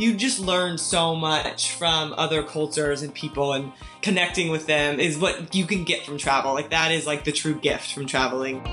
you just learn so much from other cultures and people and connecting with them is what you can get from travel. Like that is like the true gift from traveling.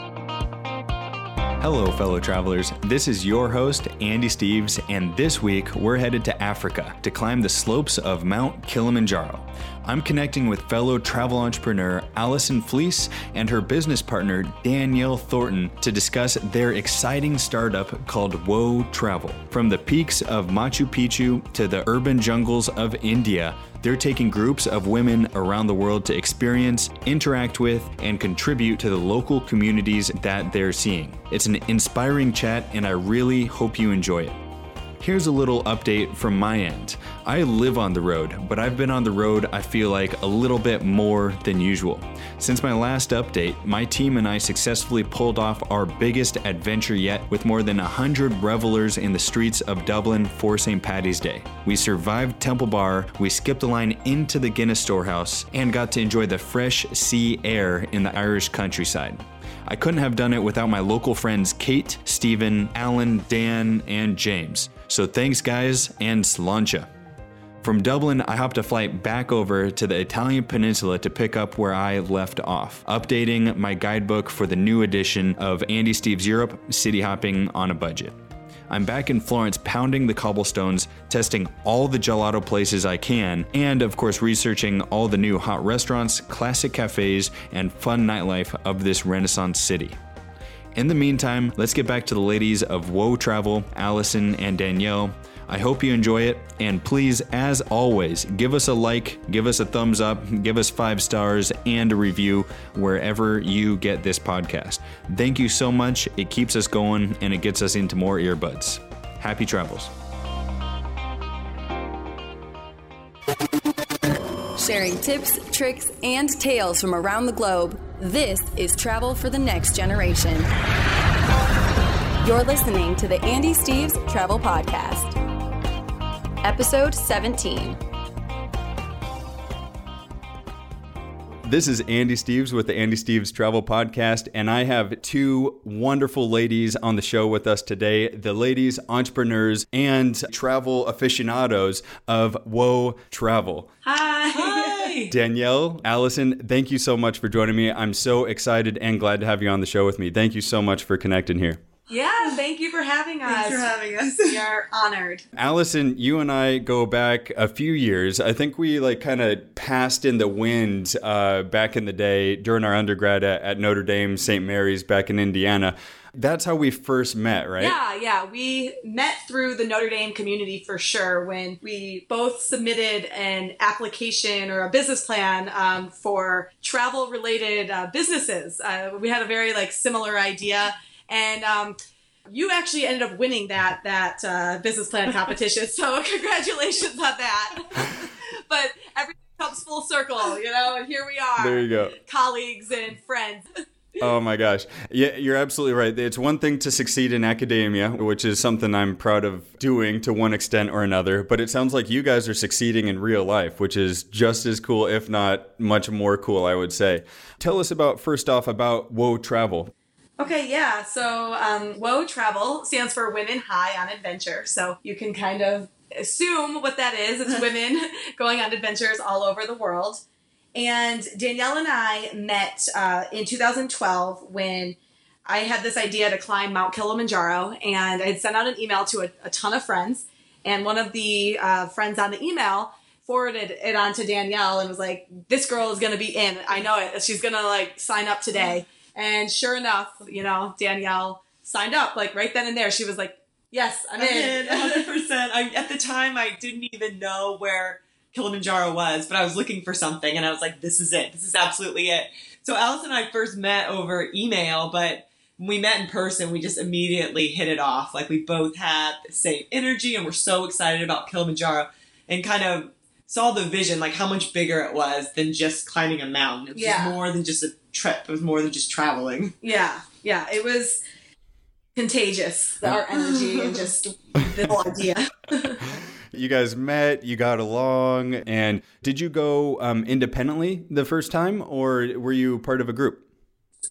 Hello, fellow travelers. This is your host, Andy Steves, and this week we're headed to Africa to climb the slopes of Mount Kilimanjaro. I'm connecting with fellow travel entrepreneur Allison Fleece and her business partner Danielle Thornton to discuss their exciting startup called Whoa Travel. From the peaks of Machu Picchu to the urban jungles of India, they're taking groups of women around the world to experience, interact with, and contribute to the local communities that they're seeing. It's an inspiring chat, and I really hope you enjoy it. Here's a little update from my end. I live on the road, but I've been on the road, I feel like, a little bit more than usual. Since my last update, my team and I successfully pulled off our biggest adventure yet with more than 100 revelers in the streets of Dublin for St. Patty's Day. We survived Temple Bar, we skipped a line into the Guinness storehouse, and got to enjoy the fresh sea air in the Irish countryside. I couldn't have done it without my local friends Kate, Stephen, Alan, Dan, and James. So thanks, guys, and sláinte. From Dublin, I hopped a flight back over to the Italian peninsula to pick up where I left off, updating my guidebook for the new edition of Andy Steves Europe City Hopping on a Budget. I'm back in Florence pounding the cobblestones, testing all the gelato places I can, and of course, researching all the new hot restaurants, classic cafes, and fun nightlife of this Renaissance city. In the meantime, let's get back to the ladies of Whoa Travel, Allison and Danielle. I hope you enjoy it, and please, as always, give us a like, give us a thumbs up, give us five stars, and a review wherever you get this podcast. Thank you so much. It keeps us going and it gets us into more earbuds. Happy travels. Sharing tips, tricks, and tales from around the globe, this is Travel for the Next Generation. You're listening to the Andy Steves Travel Podcast, Episode 17. This is Andy Steves with the Andy Steves Travel Podcast, and I have two wonderful ladies on the show with us today the ladies, entrepreneurs, and travel aficionados of Whoa Travel. Hi. Hi. Danielle, Allison, thank you so much for joining me. I'm so excited and glad to have you on the show with me. Thank you so much for connecting here. Yeah, thank you for having us. Thanks for having us. We are honored. Allison, you and I go back a few years. I think we like kind of passed in the wind uh, back in the day during our undergrad at, at Notre Dame St. Mary's back in Indiana. That's how we first met, right? Yeah, yeah. We met through the Notre Dame community for sure when we both submitted an application or a business plan um, for travel related uh, businesses. Uh, we had a very like similar idea and um, you actually ended up winning that that uh, business plan competition. so congratulations on that. but everything comes full circle, you know, and here we are. There you go. Colleagues and friends. Oh my gosh. Yeah, you're absolutely right. It's one thing to succeed in academia, which is something I'm proud of doing to one extent or another, but it sounds like you guys are succeeding in real life, which is just as cool, if not much more cool, I would say. Tell us about, first off, about Whoa Travel. Okay, yeah. So, um, Travel stands for Women High on Adventure. So you can kind of assume what that is. It's women going on adventures all over the world. And Danielle and I met uh, in 2012 when I had this idea to climb Mount Kilimanjaro, and I had sent out an email to a, a ton of friends. And one of the uh, friends on the email forwarded it on to Danielle and was like, "This girl is going to be in. I know it. She's going to like sign up today." And sure enough, you know, Danielle signed up like right then and there. She was like, "Yes, I'm, I'm in." 100%. I, at the time, I didn't even know where Kilimanjaro was, but I was looking for something and I was like, this is it. This is absolutely it. So Alice and I first met over email, but when we met in person, we just immediately hit it off. Like we both had the same energy and we're so excited about Kilimanjaro and kind of saw the vision, like how much bigger it was than just climbing a mountain. It was Yeah. more than just a trip. It was more than just traveling. Yeah, yeah, it was contagious. Our energy and just the whole idea. You guys met, you got along, and did you go um, independently the first time, or were you part of a group?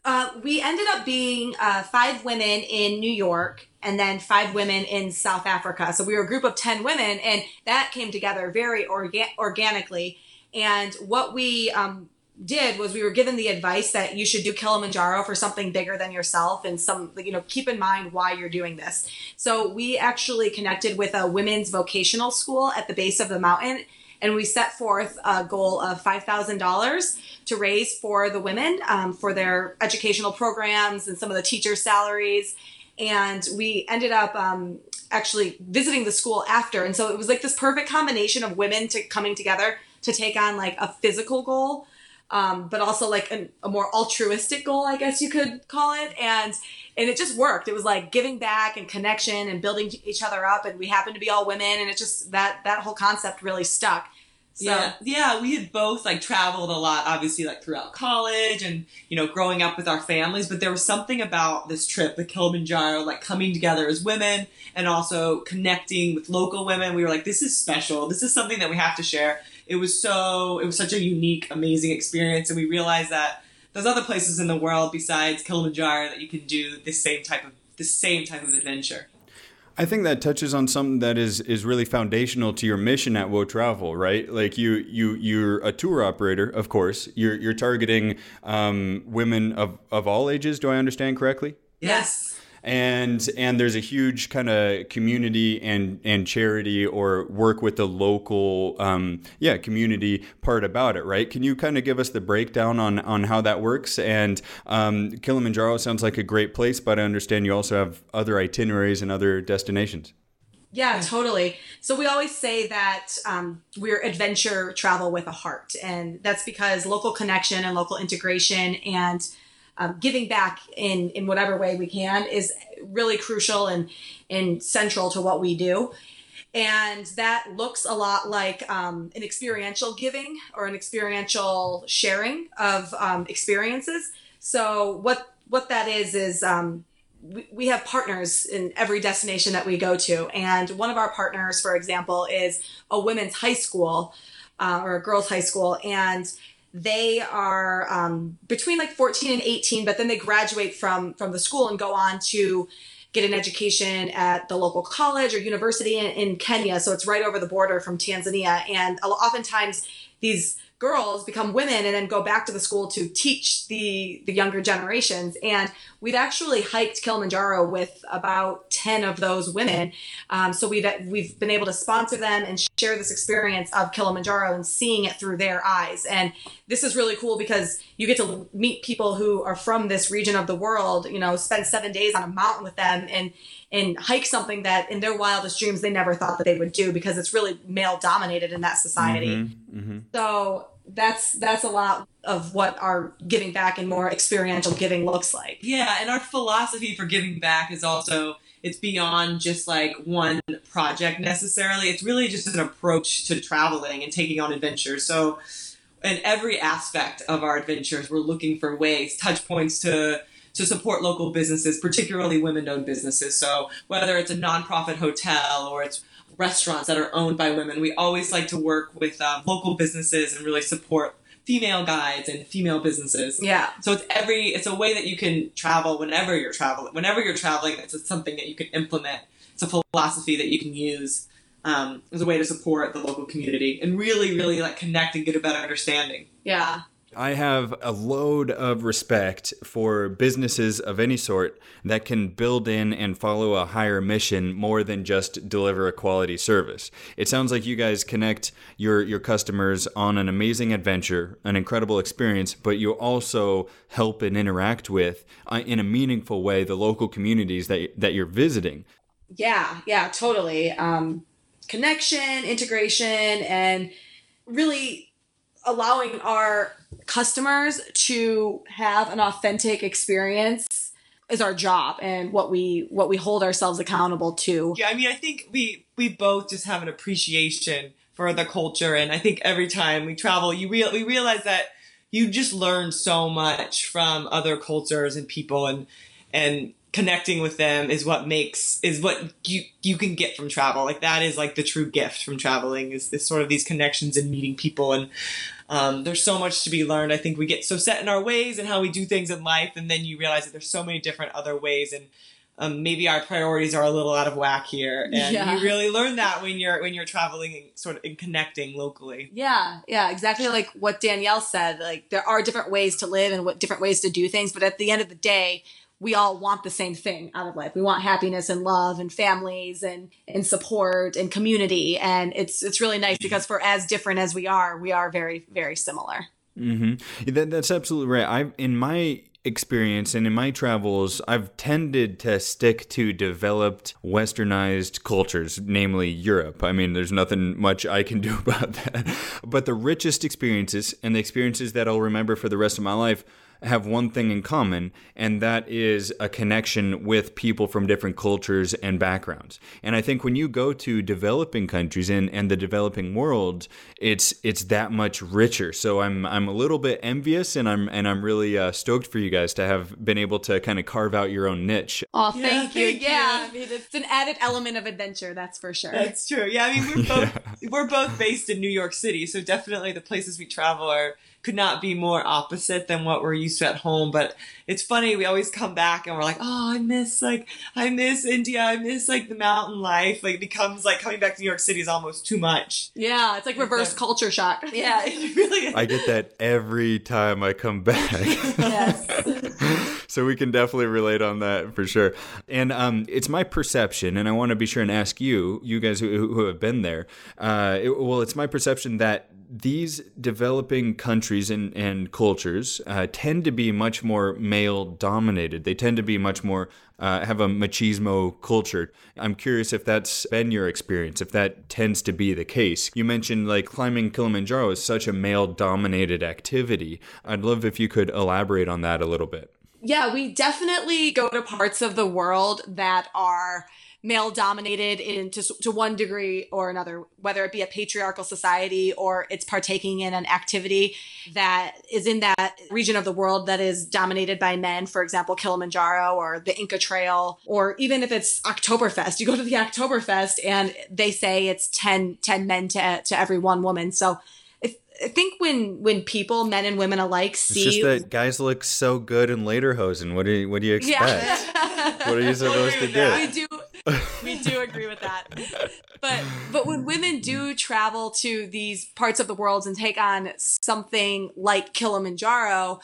Uh, we ended up being uh, five women in New York and then five women in South Africa. So we were a group of 10 women, and that came together very orga- organically. And what we um, did was we were given the advice that you should do Kilimanjaro for something bigger than yourself and some, you know, keep in mind why you're doing this. So we actually connected with a women's vocational school at the base of the mountain and we set forth a goal of $5,000 to raise for the women um, for their educational programs and some of the teachers' salaries. And we ended up um, actually visiting the school after. And so it was like this perfect combination of women to coming together to take on like a physical goal um, but also like an, a more altruistic goal, I guess you could call it. And and it just worked. It was like giving back and connection and building each other up. And we happened to be all women, and it just that that whole concept really stuck. So. Yeah, yeah, we had both like traveled a lot, obviously, like throughout college and you know growing up with our families. But there was something about this trip, the Kilimanjaro, like coming together as women and also connecting with local women. We were like, this is special. This is something that we have to share it was so it was such a unique, amazing experience, and we realized that there's other places in the world besides Kilimanjaro that you can do this same type of the same type of adventure. I think that touches on something that is is really foundational to your mission at Whoa Travel, right? Like you you you're a tour operator, of course. You're you're targeting um, women of of all ages. Do I understand correctly? Yes and and there's a huge kind of community and and charity or work with the local um, yeah community part about it right? Can you kind of give us the breakdown on on how that works? And um, Kilimanjaro sounds like a great place but I understand you also have other itineraries and other destinations. Yeah, totally. So we always say that um, we're adventure travel with a heart, and that's because local connection and local integration and um, giving back in in whatever way we can is really crucial and and central to what we do. And that looks a lot like um, an experiential giving or an experiential sharing of um, experiences. So what what that is is um, we, we have partners in every destination that we go to. And one of our partners for example is a women's high school uh, or a girls high school. And they are um, between like 14 and 18 but then they graduate from from the school and go on to get an education at the local college or university in, in kenya. So it's right over the border from tanzania. And oftentimes these girls become women and then go back to the school to teach the the younger generations. And we've actually hiked kilimanjaro with about 10 of those women. Um, so we've we've been able to sponsor them and share this experience of kilimanjaro and seeing it through their eyes. And this is really cool because you get to meet people who are from this region of the world you know spend seven days on a mountain with them and and hike something that in their wildest dreams they never thought that they would do because it's really male dominated in that society. Mm-hmm, mm-hmm. So that's that's a lot of what our giving back and more experiential giving looks like. Yeah, and our philosophy for giving back is also it's beyond just like one project necessarily. It's really just an approach to traveling and taking on adventures. So in every aspect of our adventures, we're looking for ways, touch points to to support local businesses, particularly women-owned businesses. So whether it's a nonprofit hotel or it's restaurants that are owned by women, we always like to work with um, local businesses and really support female guides and female businesses. Yeah. So it's every it's a way that you can travel whenever you're traveling. Whenever you're traveling, it's something that you can implement. It's a philosophy that you can use um, as a way to support the local community and really, really like connect and get a better understanding. Yeah. I have a load of respect for businesses of any sort that can build in and follow a higher mission more than just deliver a quality service. It sounds like you guys connect your your customers on an amazing adventure, an incredible experience, but you also help and interact with uh, in a meaningful way the local communities that that you're visiting. Yeah, yeah, totally. Um, connection, integration, and really allowing our customers to have an authentic experience is our job and what we what we hold ourselves accountable to. Yeah, I mean, I think we we both just have an appreciation for the culture, and I think every time we travel, you real we realize that you just learn so much from other cultures and people, and and connecting with them is what makes is what you you can get from travel like that is like the true gift from traveling is this sort of these connections and meeting people and Um, there's so much to be learned. I think we get so set in our ways and how we do things in life, and then you realize that there's so many different other ways, and um, maybe our priorities are a little out of whack here. And Yeah. you really learn that when you're when you're traveling and sort of and connecting locally. Yeah, yeah, exactly like what Danielle said. Like there are different ways to live and what different ways to do things, but at the end of the day, we all want the same thing out of life. We want happiness and love and families and and support and community. And it's it's really nice because for as different as we are, we are very very similar. Mm-hmm. That, that's absolutely right. I, in my experience and in my travels, I've tended to stick to developed, westernized cultures, namely Europe. I mean, there's nothing much I can do about that. But the richest experiences and the experiences that I'll remember for the rest of my life have one thing in common, and that is a connection with people from different cultures and backgrounds. And I think when you go to developing countries and, and the developing world, it's it's that much richer. So I'm I'm a little bit envious, and I'm and I'm really uh, stoked for you guys to have been able to kind of carve out your own niche. Oh, Yeah, thank you. thank yeah, you. I mean, it's an added element of adventure, that's for sure. That's true. Yeah, I mean we're both we're both based in New York City, so definitely the places we travel are could not be more opposite than what we're used to at home. But it's funny, we always come back and we're like, oh, I miss like I miss India, I miss like the mountain life. Like it becomes like coming back to New York City is almost too much. yeah, it's like reverse Yeah. culture shock. Yeah, it really is. I get that every time I come back. yes. so we can definitely relate on that for sure. And um, it's my perception, and I want to be sure and ask you, you guys who, who have been there. Uh, it- well, it's my perception that these developing countries and, and cultures uh, tend to be much more male dominated. They tend to be much more uh, have a machismo culture. I'm curious if that's been your experience, if that tends to be the case. You mentioned like climbing Kilimanjaro is such a male dominated activity. I'd love if you could elaborate on that a little bit. Yeah, we definitely go to parts of the world that are male dominated in to, to one degree or another, whether it be a patriarchal society or it's partaking in an activity that is in that region of the world that is dominated by men, for example, Kilimanjaro or the Inca Trail, or even if it's Oktoberfest, you go to the Oktoberfest and they say it's 10, 10 men to, to every one woman. So I think when when people, men and women alike, It's see just that guys look so good in lederhosen. What do you what do you expect? yeah. What are you supposed to do? we do we do agree with that but but when women do travel to these parts of the world and take on something like kilimanjaro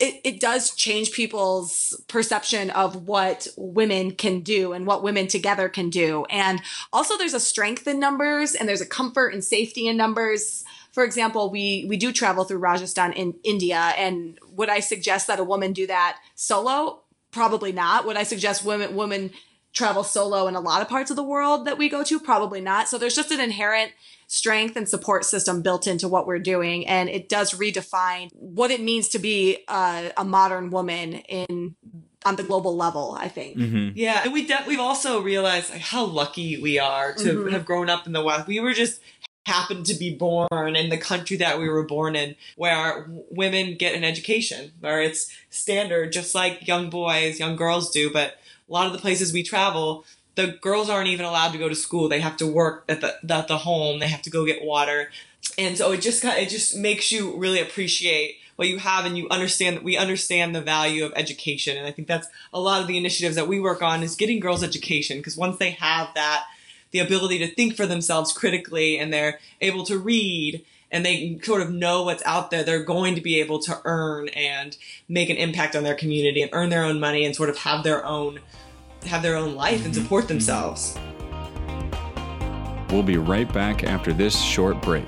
it, it does change people's perception of what women can do and what women together can do and also there's a strength in numbers and there's a comfort and safety in numbers for example we we do travel through rajasthan in india and would i suggest that a woman do that solo? Probably not. Would i suggest women women travel solo in a lot of parts of the world that we go to? Probably not. So there's just an inherent strength and support system built into what we're doing and it does redefine what it means to be a, a modern woman in on the global level i think. Hmm Yeah, and we de- we've also realized like, how lucky we are to Mhm. have grown up in the West. We were just happened to be born in the country that we were born in, where women get an education, where it's standard, just like young boys, young girls do. But a lot of the places we travel, the girls aren't even allowed to go to school. They have to work at the at the home. They have to go get water, and so it just kind of, it just makes you really appreciate what you have and you understand that we understand the value of education and i think that's a lot of the initiatives that we work on is getting girls education because once they have that the ability to think for themselves critically and they're able to read and they sort of know what's out there they're going to be able to earn and make an impact on their community and earn their own money and sort of have their own have their own life and support themselves We'll be right back after this short break.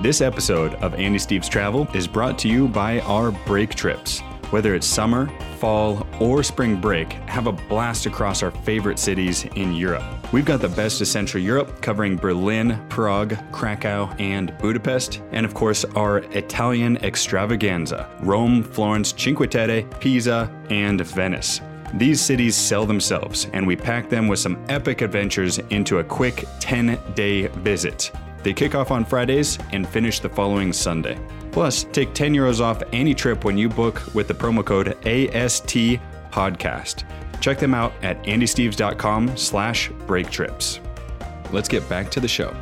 This episode of Andy Steves Travel is brought to you by our break trips. Whether it's summer, fall, or spring break, have a blast across our favorite cities in Europe. We've got the best of Central Europe, covering Berlin, Prague, Krakow, and Budapest, and of course our Italian extravaganza Rome, Florence, Cinque Terre, Pisa, and Venice. These cities sell themselves, and we pack them with some epic adventures into a quick 10 day visit. They kick off on Fridays and finish the following Sunday. Plus, take 10 euros off any trip when you book with the promo code AST podcast. Check them out at andysteves.com slash breaktrips. let's get back to the show.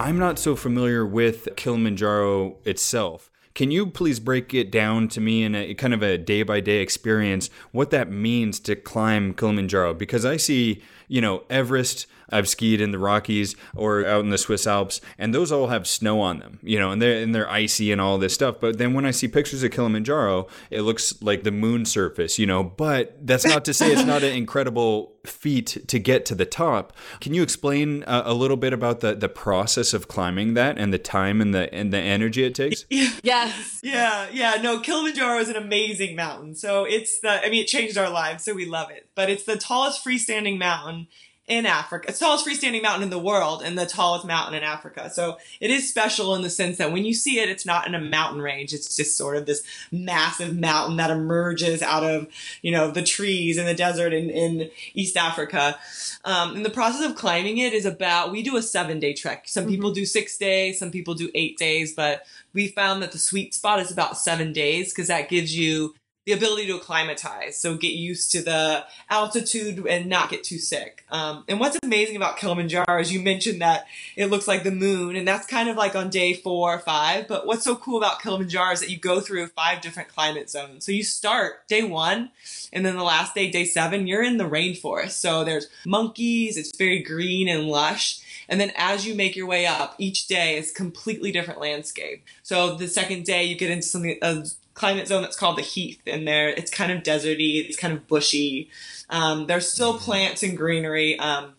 I'm not so familiar with Kilimanjaro itself. Can you please break it down to me in a kind of a day by day experience what that means to climb Kilimanjaro? Because I see, you know, Everest, I've skied in the Rockies or out in the Swiss Alps, and those all have snow on them, you know, and they're and they're icy and all this stuff. But then when I see pictures of Kilimanjaro, it looks like the moon surface, you know. But that's not to say it's not an incredible feat to get to the top. Can you explain a, a little bit about the the process of climbing that and the time and the and the energy it takes? Yes. Yeah, yeah. No, Kilimanjaro is an amazing mountain. So it's the, I mean, it changed our lives, so we love it. But it's the tallest freestanding mountain in Africa. It's the tallest freestanding mountain in the world and the tallest mountain in Africa. So it is special in the sense that when you see it, it's not in a mountain range. It's just sort of this massive mountain that emerges out of, you know, the trees in the desert in, in East Africa. Um, and the process of climbing it is about, we do a seven day trek. Some people do six days, some people do eight days, but we found that the sweet spot is about seven days because that gives you the ability to acclimatize, so get used to the altitude and not get too sick. Um, and what's amazing about Kilimanjaro is you mentioned that it looks like the moon, and that's kind of like on day four or five. But what's so cool about Kilimanjaro is that you go through five different climate zones. So you start day one, and then the last day, day seven, you're in the rainforest. So there's monkeys, it's very green and lush. And then as you make your way up, each day is completely different landscape. So the second day, you get into something a climate zone that's called the Heath, and there it's kind of deserty, it's kind of bushy. Um, there's still plants and greenery. Um,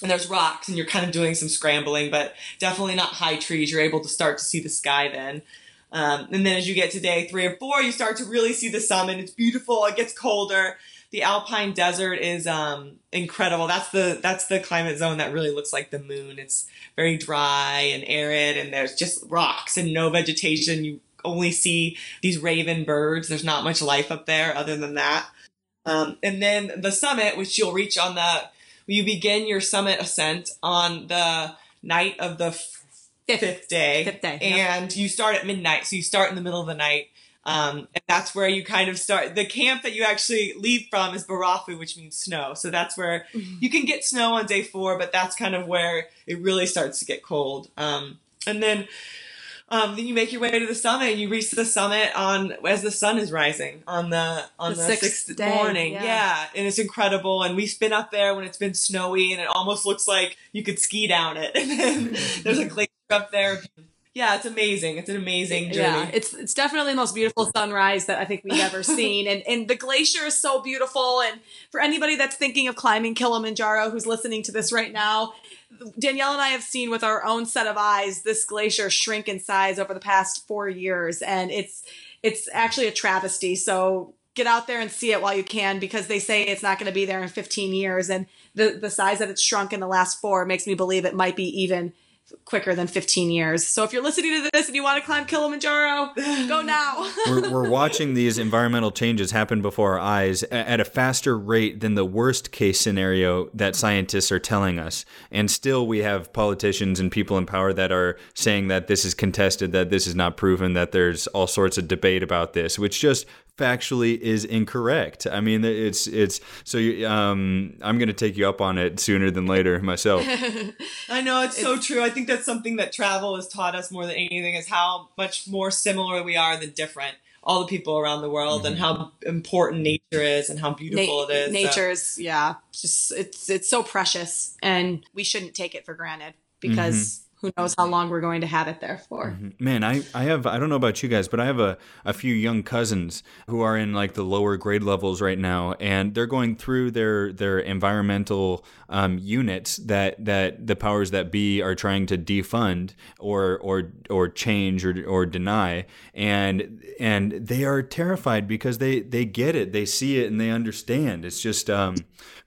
and there's rocks, and you're kind of doing some scrambling, but definitely not high trees. You're able to start to see the sky then. Um, and then as you get to day three or four, you start to really see the sun and It's beautiful. It gets colder. The alpine desert is um, incredible. That's the that's the climate zone that really looks like the moon. It's very dry and arid, and there's just rocks and no vegetation. You only see these raven birds. There's not much life up there other than that. Um, and then the summit, which you'll reach on the you begin your summit ascent on the night of the f- fifth, day. Fifth day. And you start at midnight. So you start in the middle of the night. Um, and that's where you kind of start. The camp that you actually leave from is Barafu, which means snow. So that's where you can get snow on day four, but that's kind of where it really starts to get cold. Um, and then um, then you make your way to the summit and you reach the summit on as the sun is rising on the on The the, sixth sixth, day, morning. yeah. Yeah. and it's incredible. And we've been up there when it's been snowy, and it almost looks like you could ski down it. And then there's a glacier up there. Yeah, it's amazing. It's an amazing journey. Yeah, it's it's definitely the most beautiful sunrise that I think we've ever seen, and and the glacier is so beautiful. And for anybody that's thinking of climbing Kilimanjaro, who's listening to this right now, Danielle and I have seen with our own set of eyes this glacier shrink in size over the past four years, and it's it's actually a travesty. So get out there and see it while you can because they say it's not going to be there in 15 years and the the size that it's shrunk in the last four makes me believe it might be even quicker than 15 years. So if you're listening to this and you want to climb Kilimanjaro, go now. we're, we're watching these environmental changes happen before our eyes at a faster rate than the worst case scenario that scientists are telling us. And still, we have politicians and people in power that are saying that this is contested, that this is not proven, that there's all sorts of debate about this, which just factually is incorrect. I mean, it's it's so. You, um, I'm going to take you up on it sooner than later myself. I know it's, so true. I think that's something that travel has taught us more than anything is how much more similar we are than different. All the people around the world and how important nature is and how beautiful Na- it is. So- Nature's yeah, just it's it's so precious, and we shouldn't take it for granted because who knows how long we're going to have it there for. Man, I, I have I don't know about you guys, but I have a, a few young cousins who are in like the lower grade levels right now, and they're going through their their environmental um, units that that the powers that be are trying to defund or or or change or or deny, and and they are terrified because they they get it, they see it, and they understand. It's just um,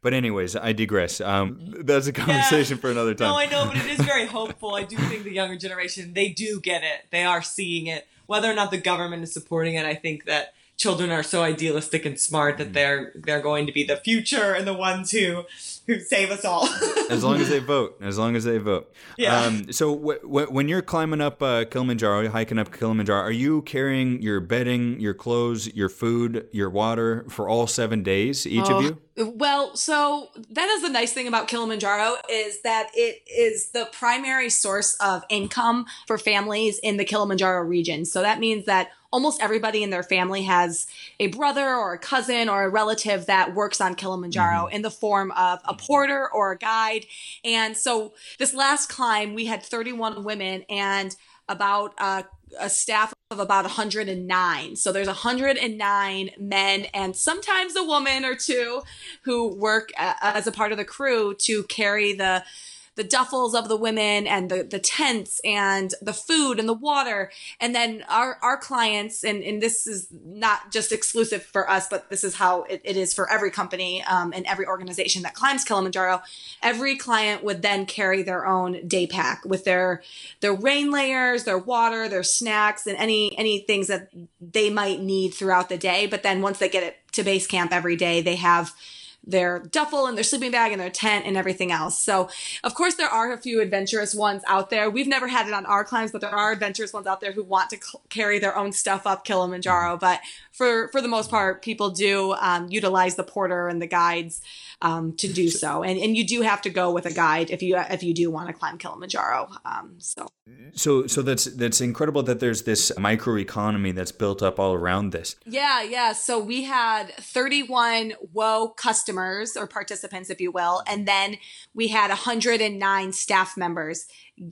but anyways, I digress. Um, that's a conversation for another time. No, I know, but it is very hopeful. I do think the younger generation, they do get it. They are seeing it. Whether or not the government is supporting it, I think that children are so idealistic and smart that hmm. they're they're going to be the future and the ones who who save us all. as long as they vote. As long as they vote. Yeah. Um, so w- w- when you're climbing up uh, Kilimanjaro, hiking up Kilimanjaro, are you carrying your bedding, your clothes, your food, your water for all seven days, each Oh. of you? Well, so that is the nice thing about Kilimanjaro is that it is the primary source of income for families in the Kilimanjaro region. So that means that almost everybody in their family has a brother or a cousin or a relative that works on Kilimanjaro in the form of a porter or a guide. And so this last climb, we had 31 women and about uh, a staff of about 109. So there's 109 men and sometimes a woman or two who work as a part of the crew to carry the the duffels of the women and the, the tents and the food and the water. And then our, our clients, and, and this is not just exclusive for us, but this is how it, it is for every company um, and every organization that climbs Kilimanjaro. Every client would then carry their own day pack with their their rain layers, their water, their snacks, and any any things that they might need throughout the day. But then once they get it to base camp every day, they have their duffel and their sleeping bag and their tent and everything else. So, of course, there are a few adventurous ones out there. We've never had it on our climbs, but there are adventurous ones out there who want to c- carry their own stuff up Kilimanjaro. But for for the most part, people do um, utilize the porter and the guides um, to do so. And and you do have to go with a guide if you if you do want to climb Kilimanjaro. Um, so. So, so that's that's incredible that there's this microeconomy that's built up all around this. Yeah, yeah. So we had 31 Whoa customers or participants, if you will, and then we had 109 staff members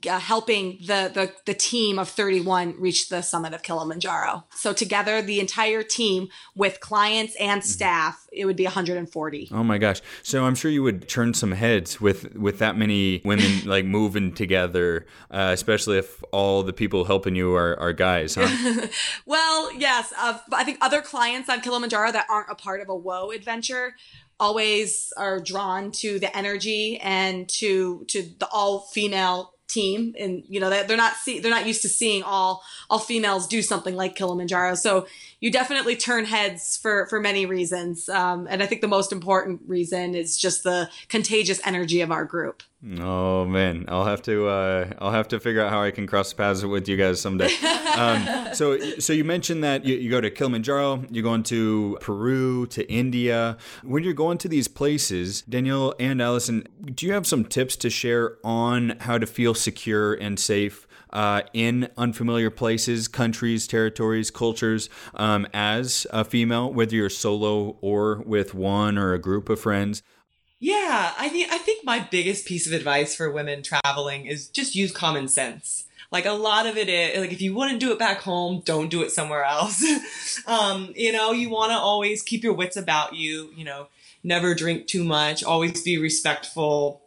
uh, helping the, the the team of 31 reach the summit of Kilimanjaro. So together, the entire team with clients and staff, it would be 140. Oh my gosh! So I'm sure you would turn some heads with with that many women like moving together, uh, especially if all the people helping you are, are guys, huh? Well, yes. Uh, I think other clients on Kilimanjaro that aren't a part of a Whoa adventure always are drawn to the energy and to to the all female team and you know they- they're not see they're not used to seeing all all females do something like Kilimanjaro. So you definitely turn heads for for many reasons um, and I think the most important reason is just the contagious energy of our group Oh man, I'll have to uh, I'll have to figure out how I can cross paths with you guys someday. Um, so so you mentioned that you, you go to Kilimanjaro, you're going to Peru, to India. When you're going to these places, Danielle and Allison, do you have some tips to share on how to feel secure and safe? Uh, in unfamiliar places, countries, territories, cultures, um, as a female, whether you're solo or with one or a group of friends. Yeah, I mean, I think my biggest piece of advice for women traveling is just use common sense. Like a lot of it is like if you wouldn't do it back home, don't do it somewhere else. um, you know, you want to always keep your wits about you. You know, never drink too much. Always be respectful.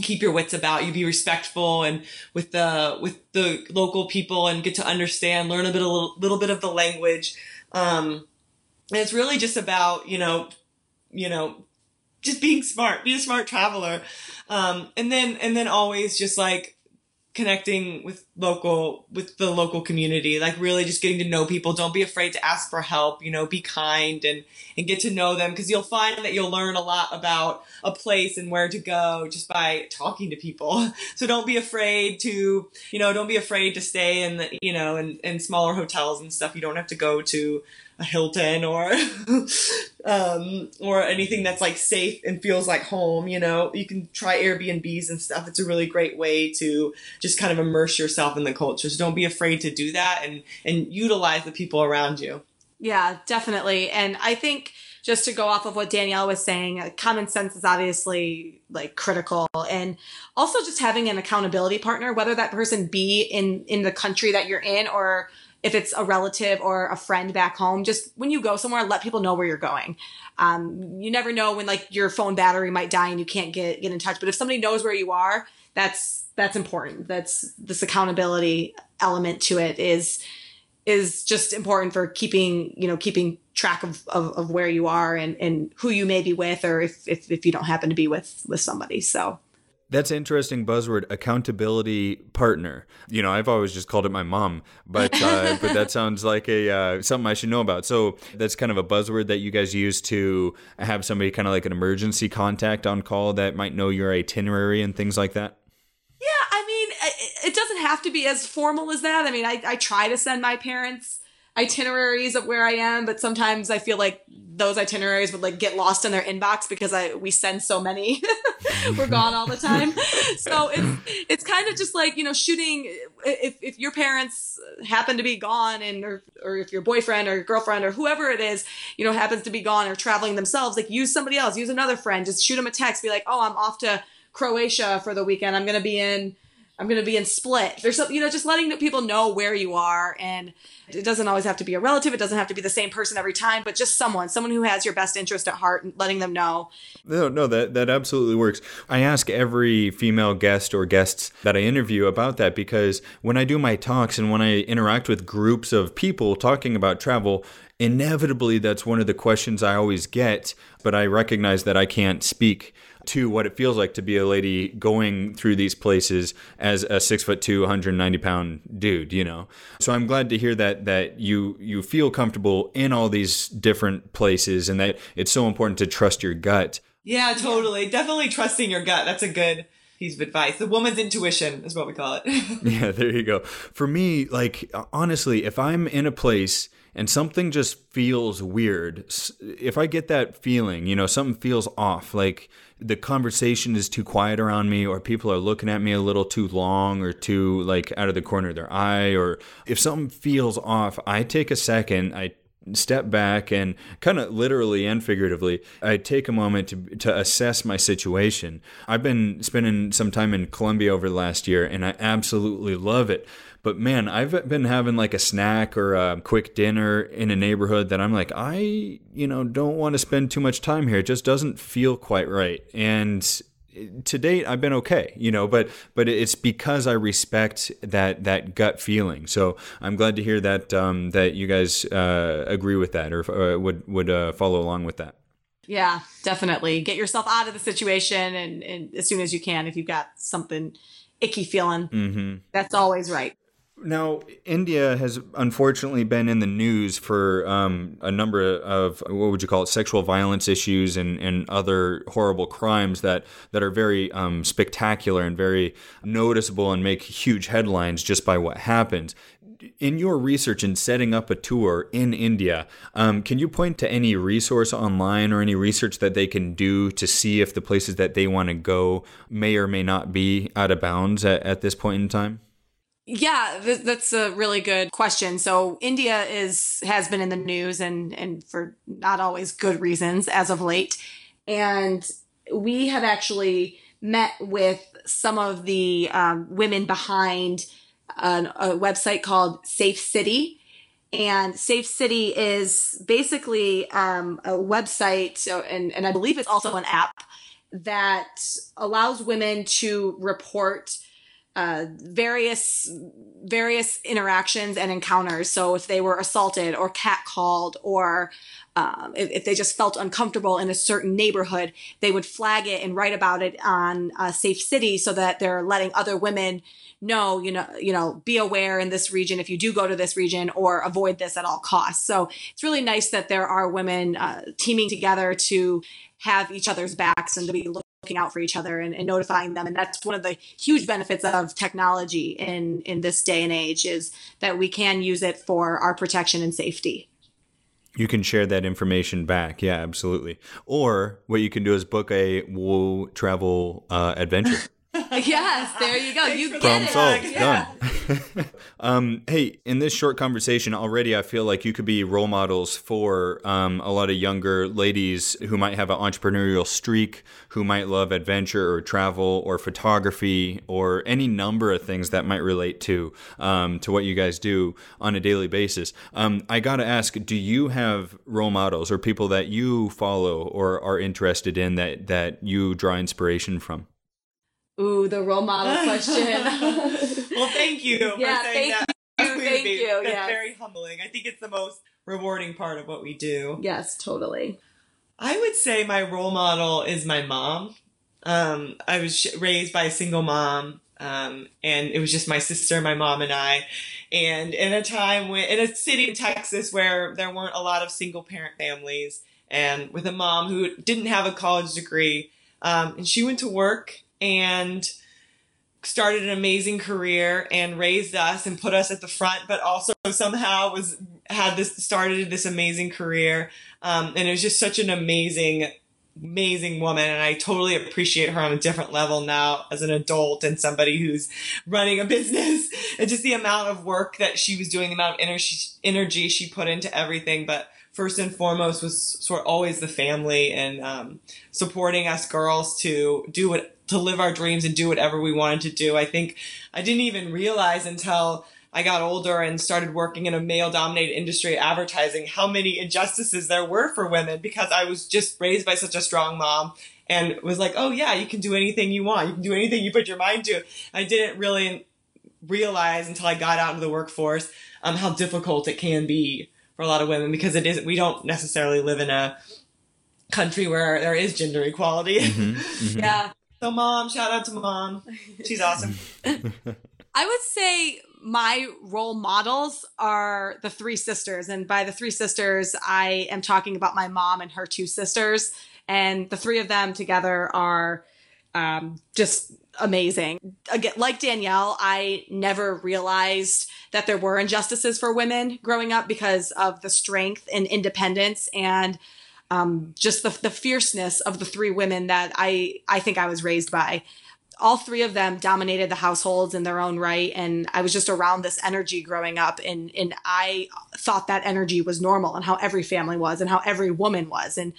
Keep your wits about you. Be respectful and with the with the local people and get to understand, learn a bit a little, little bit of the language. Um, and it's really just about you know, you know, just being smart, be a smart traveler. Um, and then, and then always just like connecting with local, with the local community, like really just getting to know people. Don't be afraid to ask for help, you know, be kind and, and get to know them because you'll find that you'll learn a lot about a place and where to go just by talking to people. So don't be afraid to, you know, don't be afraid to stay in the, you know, in, in smaller hotels and stuff. You don't have to go to Hilton or um, or anything that's like safe and feels like home. You know, you can try Airbnbs and stuff. It's a really great way to just kind of immerse yourself in the culture. So don't be afraid to do that and and utilize the people around you. Yeah, definitely. And I think just to go off of what Danielle was saying, uh, common sense is obviously like critical and also just having an accountability partner, whether that person be in in the country that you're in or if it's a relative or a friend back home, just when you go somewhere, let people know where you're going. Um, you never know when like your phone battery might die and you can't get get in touch. But if somebody knows where you are, that's that's important. That's this accountability element to it is is just important for keeping you know keeping track of, of, of where you are and, and who you may be with or if, if if you don't happen to be with with somebody so That's interesting buzzword accountability partner. You know, I've always just called it my mom, but uh, but that sounds like a uh, something I should know about. So that's kind of a buzzword that you guys use to have somebody kind of like an emergency contact on call that might know your itinerary and things like that. Yeah, I mean, it, it doesn't have to be as formal as that. I mean, I, I try to send my parents itineraries of where I am, but sometimes I feel like those itineraries would like get lost in their inbox because I we send so many. We're gone all the time. so it's it's kind of just like, you know, shooting if if your parents happen to be gone and or or if your boyfriend or your girlfriend or whoever it is, you know, happens to be gone or traveling themselves, like use somebody else, use another friend, just shoot them a text, be like, "Oh, I'm off to Croatia for the weekend. I'm going to be in I'm going to be in Split. There's some, you know, just letting people know where you are. And it doesn't always have to be a relative. It doesn't have to be the same person every time, but just someone, someone who has your best interest at heart and letting them know. No, no, that, that absolutely works. I ask every female guest or guests that I interview about that because when I do my talks and when I interact with groups of people talking about travel, inevitably that's one of the questions I always get, but I recognize that I can't speak to what it feels like to be a lady going through these places as a six foot two, 190 pound dude, you know. So I'm glad to hear that that you you feel comfortable in all these different places and that it's so important to trust your gut. Yeah, totally. Definitely trusting your gut. That's a good piece of advice. The woman's intuition is what we call it. yeah, there you go. For me, like honestly, if I'm in a place and something just feels weird, if I get that feeling, you know, something feels off, like the conversation is too quiet around me or people are looking at me a little too long or too like out of the corner of their eye or if something feels off i take a second i step back and kind of literally and figuratively i take a moment to, to assess my situation. I've been spending some time in colombia over the last year and i absolutely love it but man, I've been having like a snack or a quick dinner in a neighborhood that I'm like, I, you know, don't want to spend too much time here. It just doesn't feel quite right. And to date I've been okay, you know, but but it's because I respect that that gut feeling. So I'm glad to hear that um, that you guys uh, agree with that or uh, would would uh, follow along with that. Yeah, definitely. Get yourself out of the situation and, and as soon as you can if you've got something icky feeling. Mm-hmm. That's always right. Now, India has unfortunately been in the news for um, a number of what would you call it, sexual violence issues and, and other horrible crimes that that are very um, spectacular and very noticeable and make huge headlines just by what happens. In your research and setting up a tour in India, um, can you point to any resource online or any research that they can do to see if the places that they want to go may or may not be out of bounds at, at this point in time? Yeah, th- that's a really good question. So India is has been in the news and and for not always good reasons as of late. And we have actually met with some of the um, women behind an, a website called Safe City. And Safe City is basically um, a website, so, and, and I believe it's also an app that allows women to report uh, various various interactions and encounters. So if they were assaulted or catcalled or um, if, if, they just felt uncomfortable in a certain neighborhood, they would flag it and write about it on a Safe City so that they're letting other women know, you know, you know, be aware in this region if you do go to this region or avoid this at all costs. So it's really nice that there are women uh, teaming together to have each other's backs and to be looking out for each other and, and, notifying them. And that's one of the huge benefits of technology in in this day and age is that we can use it for our protection and safety. You can share that information back. Yeah absolutely. Or what you can do is book a Whoa travel uh, adventure yes, there you go. You get Problem solved. Yeah. Done. um, hey, in this short conversation already, I feel like you could be role models for um, a lot of younger ladies who might have an entrepreneurial streak, who might love adventure or travel or photography or any number of things that might relate to um, to what you guys do on a daily basis. Um, I got to ask, do you have role models or people that you follow or are interested in that that you draw inspiration from? Ooh, the role model question. well, thank you yeah, thank that. You, thank me. you. That's yes. very humbling. I think it's the most rewarding part of what we do. Yes, totally. I would say my role model is my mom. Um, I was sh- raised by a single mom, um, and it was just my sister, my mom, and I. And in a time when, in a city in Texas where there weren't a lot of single parent families, and with a mom who didn't have a college degree, um, and she went to work and started an amazing career and raised us and put us at the front, but also somehow was had this started this amazing career. Um, and it was just such an amazing, amazing woman. And I totally appreciate her on a different level now as an adult and somebody who's running a business and just the amount of work that she was doing, the amount of energy, energy she put into everything. But first and foremost was sort of always the family and um, supporting us girls to do what to live our dreams and do whatever we wanted to do. I think I didn't even realize until I got older and started working in a male dominated industry advertising how many injustices there were for women because I was just raised by such a strong mom and was like, oh yeah, you can do anything you want. You can do anything you put your mind to. I didn't really realize until I got out into the workforce um, how difficult it can be for a lot of women because it isn't, we don't necessarily live in a country where there is gender equality. Mm-hmm, mm-hmm. Yeah. So mom, shout out to mom. She's awesome. I would say my role models are the three sisters. And by the three sisters, I am talking about my mom and her two sisters. And the three of them together are um, just amazing. Again, like Danielle, I never realized that there were injustices for women growing up because of the strength and independence and um, just the, the fierceness of the three women that I, I think I was raised by. All three of them dominated the households in their own right. And I was just around this energy growing up. And, and I thought that energy was normal and how every family was and how every woman was. And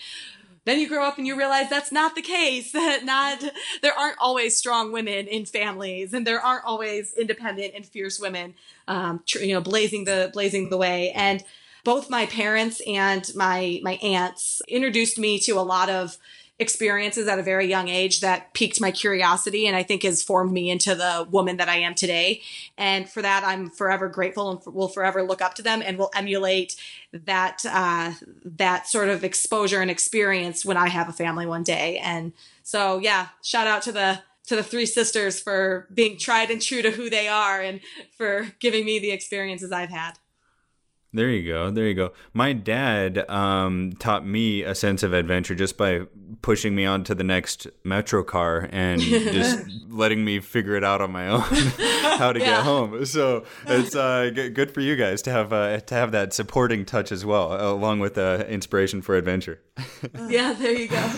then you grow up and you realize that's not the case that not there aren't always strong women in families and there aren't always independent and fierce women um, you know blazing the blazing the way and both my parents and my my aunts introduced me to a lot of experiences at a very young age that piqued my curiosity and I think has formed me into the woman that I am today. And for that, I'm forever grateful and will forever look up to them and will emulate that uh, that sort of exposure and experience when I have a family one day. And so, yeah, shout out to the to the three sisters for being tried and true to who they are and for giving me the experiences I've had. There you go. There you go. My dad um, taught me a sense of adventure just by pushing me onto the next metro car and just letting me figure it out on my own how to yeah. get home. So it's uh, good for you guys to have uh, to have that supporting touch as well, along with uh, inspiration for adventure. yeah, there you go.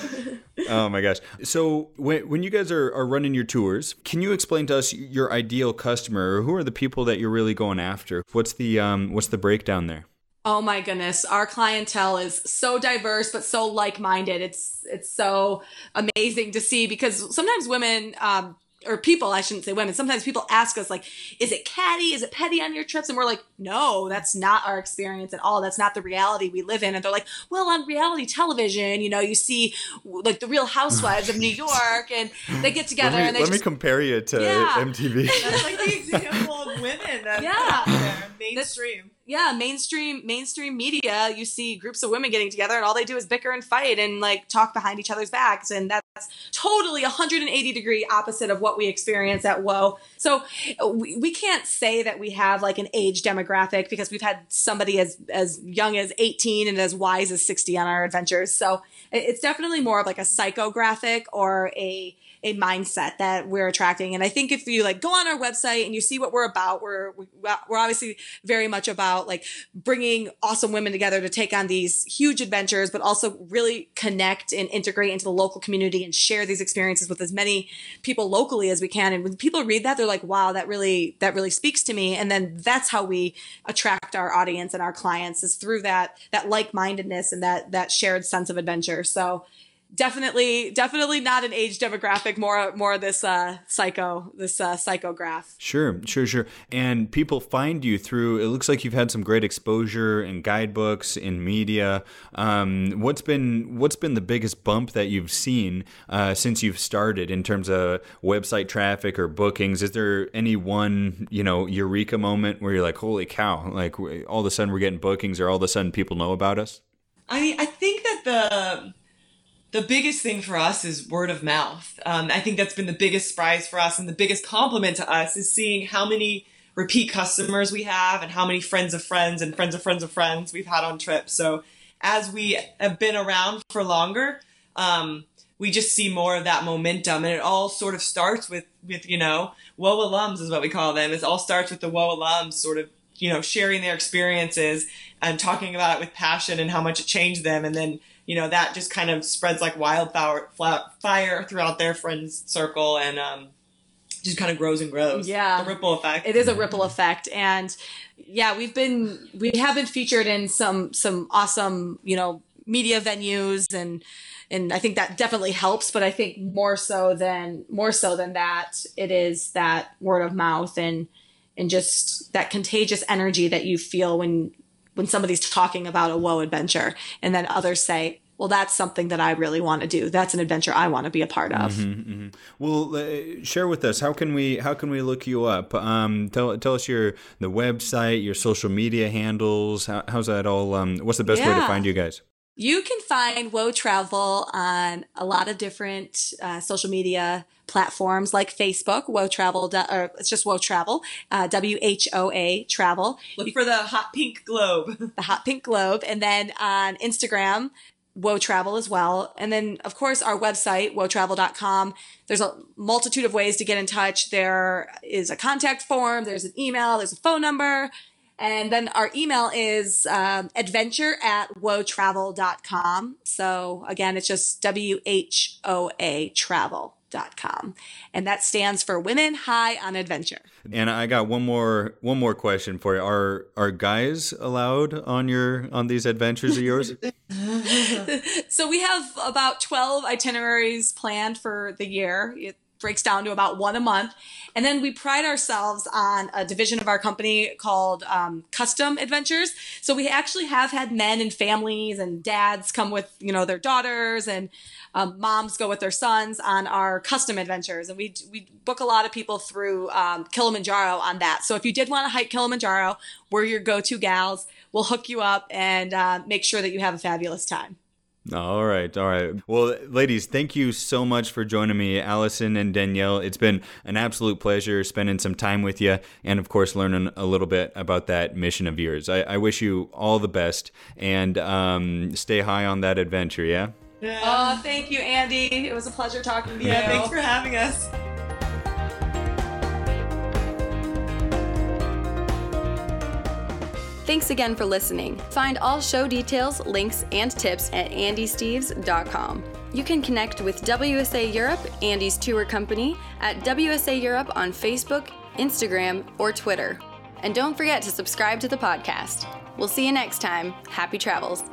Oh my gosh. So when, when you guys are, are running your tours, can you explain to us your ideal customer? Who are the people that you're really going after? What's the um, what's the breakdown there? Oh my goodness, our clientele is so diverse but so like-minded. It's it's so amazing to see because sometimes women um, or people, I shouldn't say women. Sometimes people ask us like, is it catty? Is it petty on your trips? And we're like, no, that's not our experience at all. That's not the reality we live in. And they're like, well, on reality television, you know, you see like the real housewives of New York and they get together let me, and they let just, me compare you to yeah. MTV. That's like the example of women that yeah. mainstream. That's, yeah, mainstream mainstream media, you see groups of women getting together and all they do is bicker and fight and like talk behind each other's backs and that's totally 180 degree opposite of what we experience at Whoa. So we, we can't say that we have like an age demographic because we've had somebody as as young as 18 and as wise as 60 on our adventures. So it's definitely more of like a psychographic or a a mindset that we're attracting. And I think if you like go on our website and you see what we're about, we're we're obviously very much about like bringing awesome women together to take on these huge adventures, but also really connect and integrate into the local community and share these experiences with as many people locally as we can. And when people read that, they're like, "Wow, that really that really speaks to me." And then that's how we attract our audience and our clients is through that that like mindedness and that that shared sense of adventure. So definitely definitely not an age demographic more more this uh psycho this uh psychograph. Sure sure sure. And people find you through it looks like you've had some great exposure in guidebooks in media. Um what's been what's been the biggest bump that you've seen uh since you've started in terms of website traffic or bookings? Is there any one you know eureka moment where you're like holy cow like all of a sudden we're getting bookings or all of a sudden people know about us? I mean i think that the the biggest thing for us is word of mouth. Um, I think that's been the biggest surprise for us and the biggest compliment to us is seeing how many repeat customers we have and how many friends of friends and friends of friends of friends we've had on trips. So as we have been around for longer, um, we just see more of that momentum and it all sort of starts with with you know Whoa alums is what we call them it all starts with the Whoa alums sort of you know sharing their experiences and talking about it with passion and how much it changed them and then you know that just kind of spreads like wildfire fire throughout their friends circle and um, just kind of grows and grows. Yeah. the ripple effect. It is a ripple effect. And yeah we've been we have been featured in some some awesome you know media venues and and I think that definitely helps. But I think more so than more so than that, it is that word of mouth and and just that contagious energy that you feel when when somebody's talking about a Whoa adventure, and then others say, well, that's something that I really want to do. That's an adventure I want to be a part of. Mm-hmm, mm-hmm. Well, uh, share with us how can we how can we look you up? Um, tell tell us your the website, your social media handles. How, how's that all? Um, what's the best yeah. way to find you guys? You can find Whoa Travel on a lot of different uh, social media platforms like Facebook, Whoa Travel, or it's just Whoa Travel, uh, W H O A Travel. Look for the hot pink globe. the hot pink globe. And then on Instagram, Whoa Travel as well. And then, of course, our website, whoatravel.com. There's a multitude of ways to get in touch. There is a contact form, there's an email, there's a phone number. And then our email is um, adventure at whoatravel.com. So again, it's just W H O A travel.com. And that stands for Women High on Adventure. And I got one more one more question for you. Are are guys allowed on your on these adventures of yours? so we have about 12 itineraries planned for the year. It breaks down to about one a month. And then we pride ourselves on a division of our company called um, Custom Adventures. So we actually have had men and families and dads come with, you know, their daughters and um, moms go with their sons on our custom adventures. And we, we book a lot of people through um, Kilimanjaro on that. So if you did want to hike Kilimanjaro, we're your go-to gals. We'll hook you up and uh, make sure that you have a fabulous time. All right, all right. Well, ladies, thank you so much for joining me, Allison and Danielle. It's been an absolute pleasure spending some time with you, and of course, learning a little bit about that mission of yours. I, I wish you all the best, and um, stay high on that adventure. Yeah. Yeah. Oh, thank you, Andy. It was a pleasure talking to you. Yeah, thanks for having us. Thanks again for listening. Find all show details, links, and tips at andysteves.com. You can connect with WSA Europe, Andy's tour company, at WSA Europe on Facebook, Instagram, or Twitter. And don't forget to subscribe to the podcast. We'll see you next time. Happy travels.